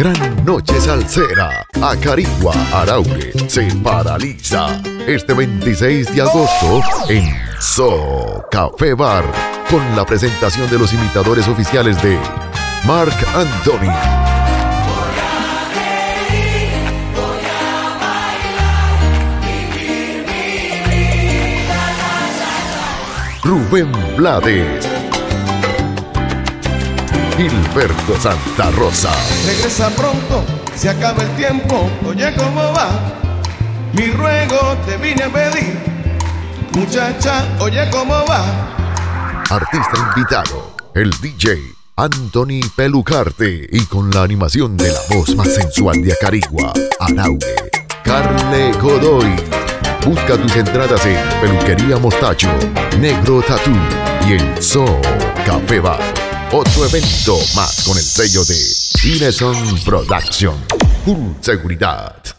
Gran Noche Salsera, Acarigua, Araure, se paraliza este 26 de agosto en So Café Bar con la presentación de los imitadores oficiales de Mark Anthony. Rubén Blades. Gilberto Santa Rosa. Regresa pronto, se acaba el tiempo, oye cómo va. Mi ruego te vine a pedir, muchacha, oye cómo va. Artista invitado, el DJ Anthony Pelucarte y con la animación de la voz más sensual de Acarigua, Araude, Carle Godoy. Busca tus entradas en Peluquería Mostacho, Negro Tattoo y el Zoo Café Bar. Otro evento más con el sello de Ineson Production. Full seguridad.